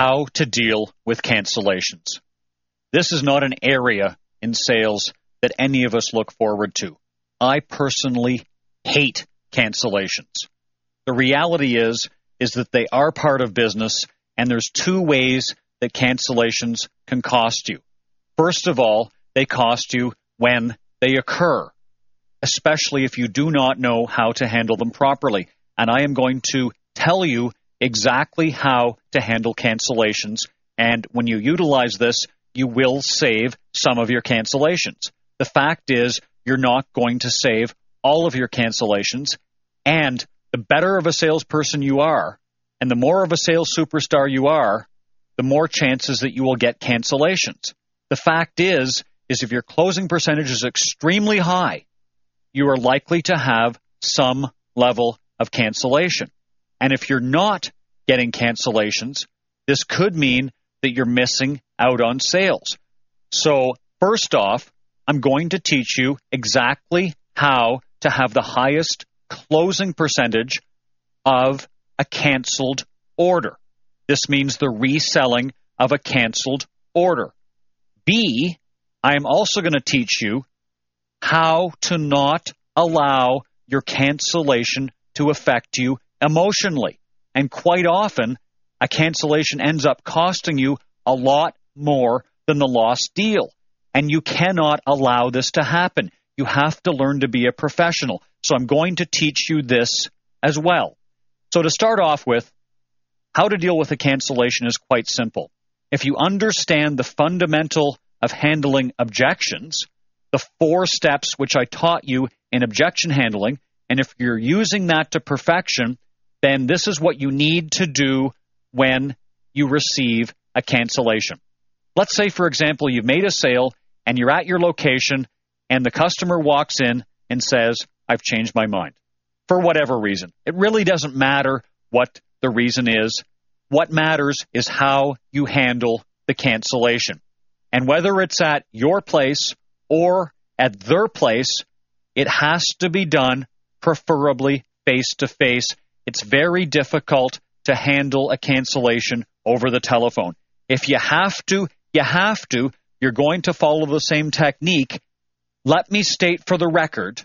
how to deal with cancellations. This is not an area in sales that any of us look forward to. I personally hate cancellations. The reality is is that they are part of business and there's two ways that cancellations can cost you. First of all, they cost you when they occur, especially if you do not know how to handle them properly. And I am going to tell you exactly how to handle cancellations. And when you utilize this, you will save some of your cancellations. The fact is, you're not going to save all of your cancellations. And the better of a salesperson you are, and the more of a sales superstar you are, the more chances that you will get cancellations. The fact is, is if your closing percentage is extremely high, you are likely to have some level of cancellation. And if you're not getting cancellations, this could mean that you're missing out on sales. So, first off, I'm going to teach you exactly how to have the highest closing percentage of a canceled order. This means the reselling of a canceled order. B, I am also going to teach you how to not allow your cancellation to affect you emotionally. And quite often, a cancellation ends up costing you a lot more than the lost deal. And you cannot allow this to happen. You have to learn to be a professional. So I'm going to teach you this as well. So to start off with, how to deal with a cancellation is quite simple. If you understand the fundamental of handling objections, the four steps which I taught you in objection handling, and if you're using that to perfection, then this is what you need to do when you receive a cancellation. Let's say, for example, you've made a sale and you're at your location and the customer walks in and says, I've changed my mind for whatever reason. It really doesn't matter what the reason is. What matters is how you handle the cancellation. And whether it's at your place or at their place, it has to be done preferably face to face. It's very difficult to handle a cancellation over the telephone. If you have to, you have to. You're going to follow the same technique. Let me state for the record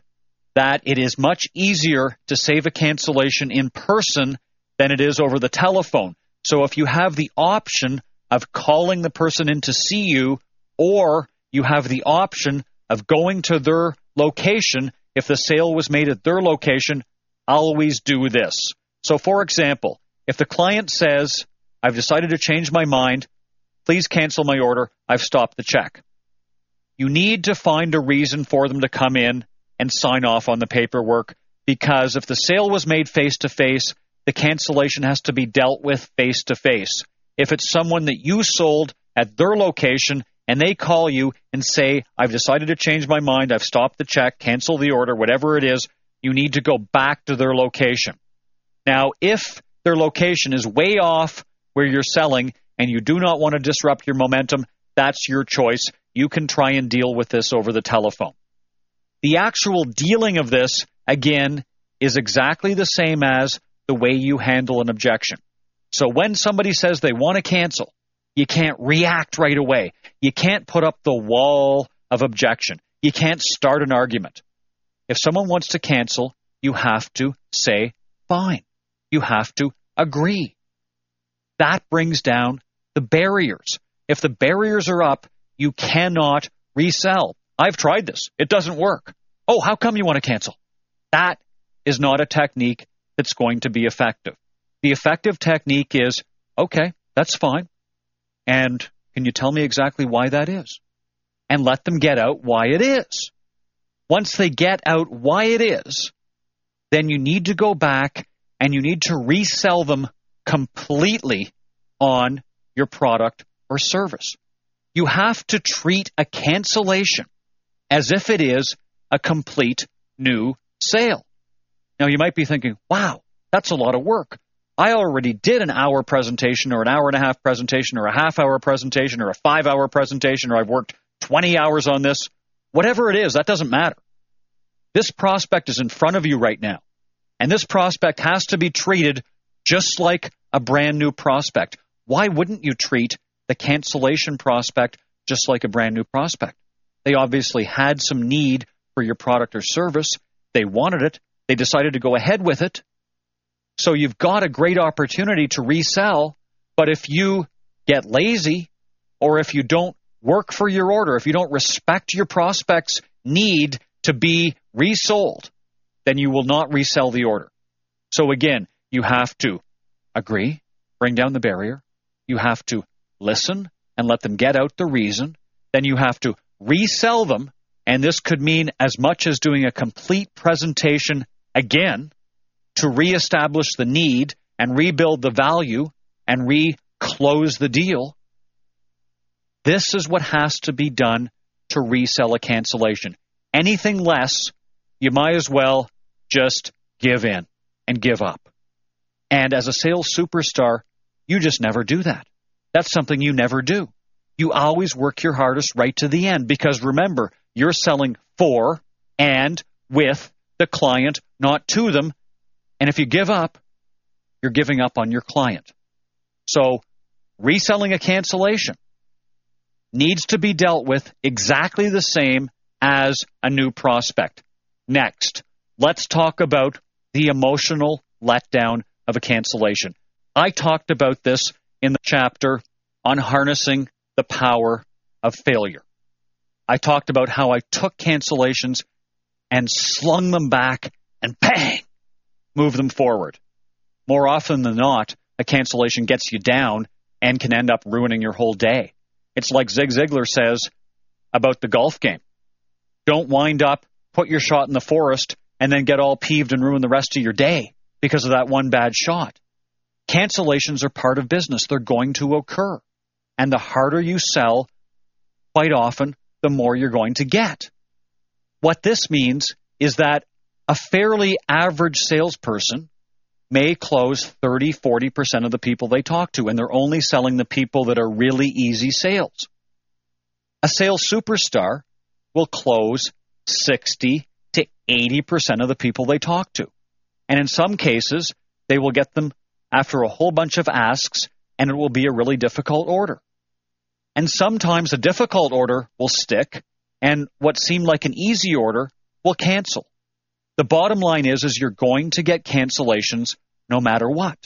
that it is much easier to save a cancellation in person than it is over the telephone. So if you have the option of calling the person in to see you, or you have the option of going to their location, if the sale was made at their location, always do this. So, for example, if the client says, I've decided to change my mind, please cancel my order, I've stopped the check. You need to find a reason for them to come in and sign off on the paperwork because if the sale was made face to face, the cancellation has to be dealt with face to face. If it's someone that you sold at their location and they call you and say, I've decided to change my mind, I've stopped the check, cancel the order, whatever it is, you need to go back to their location. Now, if their location is way off where you're selling and you do not want to disrupt your momentum, that's your choice. You can try and deal with this over the telephone. The actual dealing of this, again, is exactly the same as the way you handle an objection. So when somebody says they want to cancel, you can't react right away. You can't put up the wall of objection. You can't start an argument. If someone wants to cancel, you have to say fine. You have to agree. That brings down the barriers. If the barriers are up, you cannot resell. I've tried this. It doesn't work. Oh, how come you want to cancel? That is not a technique that's going to be effective. The effective technique is okay, that's fine. And can you tell me exactly why that is? And let them get out why it is. Once they get out why it is, then you need to go back and you need to resell them completely on your product or service. You have to treat a cancellation as if it is a complete new sale. Now you might be thinking, wow, that's a lot of work. I already did an hour presentation or an hour and a half presentation or a half hour presentation or a five hour presentation or I've worked 20 hours on this. Whatever it is, that doesn't matter. This prospect is in front of you right now. And this prospect has to be treated just like a brand new prospect. why wouldn't you treat the cancellation prospect just like a brand new prospect? They obviously had some need for your product or service. They wanted it. They decided to go ahead with it. So you've got a great opportunity to resell. But if you get lazy or if you don't work for your order, if you don't respect your prospect's need to be resold, then you will not resell the order. So again, you have to agree, bring down the barrier. You have to listen and let them get out the reason. Then you have to resell them. And this could mean as much as doing a complete presentation again to reestablish the need and rebuild the value and re-close the deal. This is what has to be done to resell a cancellation. Anything less, you might as well just give in and give up. And as a sales superstar, you just never do that. That's something you never do. You always work your hardest right to the end because remember, you're selling for and with the client, not to them. And if you give up, you're giving up on your client. So, reselling a cancellation needs to be dealt with exactly the same as a new prospect. Next, let's talk about the emotional letdown of a cancellation. I talked about this in the chapter on harnessing the power of failure. I talked about how I took cancellations and slung them back and bang, move them forward. More often than not, a cancellation gets you down and can end up ruining your whole day. It's like Zig Ziglar says about the golf game. Don't wind up, put your shot in the forest, and then get all peeved and ruin the rest of your day because of that one bad shot. Cancellations are part of business. They're going to occur. And the harder you sell, quite often, the more you're going to get. What this means is that a fairly average salesperson may close 30, 40% of the people they talk to, and they're only selling the people that are really easy sales. A sales superstar will close 60 to 80% of the people they talk to. And in some cases, they will get them after a whole bunch of asks, and it will be a really difficult order. And sometimes a difficult order will stick, and what seemed like an easy order will cancel. The bottom line is, is you're going to get cancellations no matter what.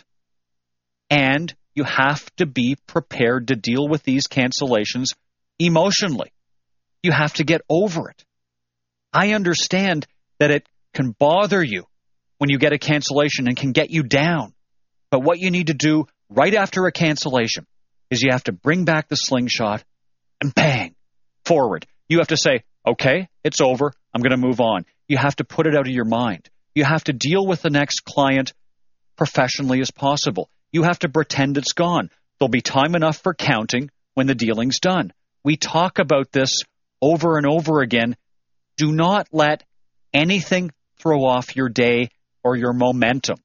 And you have to be prepared to deal with these cancellations emotionally. You have to get over it. I understand that it can bother you when you get a cancellation and can get you down. But what you need to do right after a cancellation is you have to bring back the slingshot and bang, forward. You have to say, okay, it's over. I'm going to move on. You have to put it out of your mind. You have to deal with the next client professionally as possible. You have to pretend it's gone. There'll be time enough for counting when the dealing's done. We talk about this over and over again. Do not let anything throw off your day or your momentum.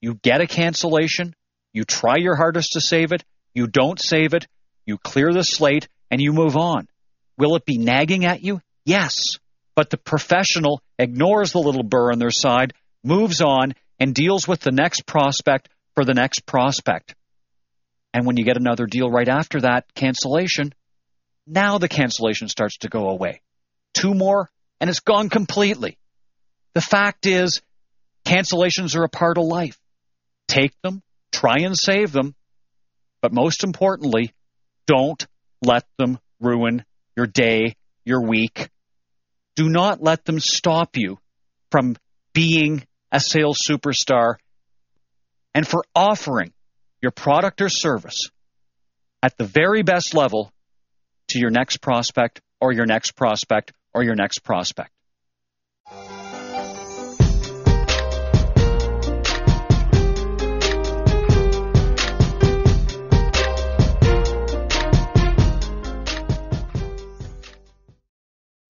You get a cancellation, you try your hardest to save it, you don't save it, you clear the slate, and you move on. Will it be nagging at you? Yes. But the professional ignores the little burr on their side, moves on, and deals with the next prospect for the next prospect. And when you get another deal right after that cancellation, now the cancellation starts to go away. Two more, and it's gone completely. The fact is, cancellations are a part of life. Take them, try and save them, but most importantly, don't let them ruin your day, your week. Do not let them stop you from being a sales superstar and for offering your product or service at the very best level to your next prospect or your next prospect or your next prospect.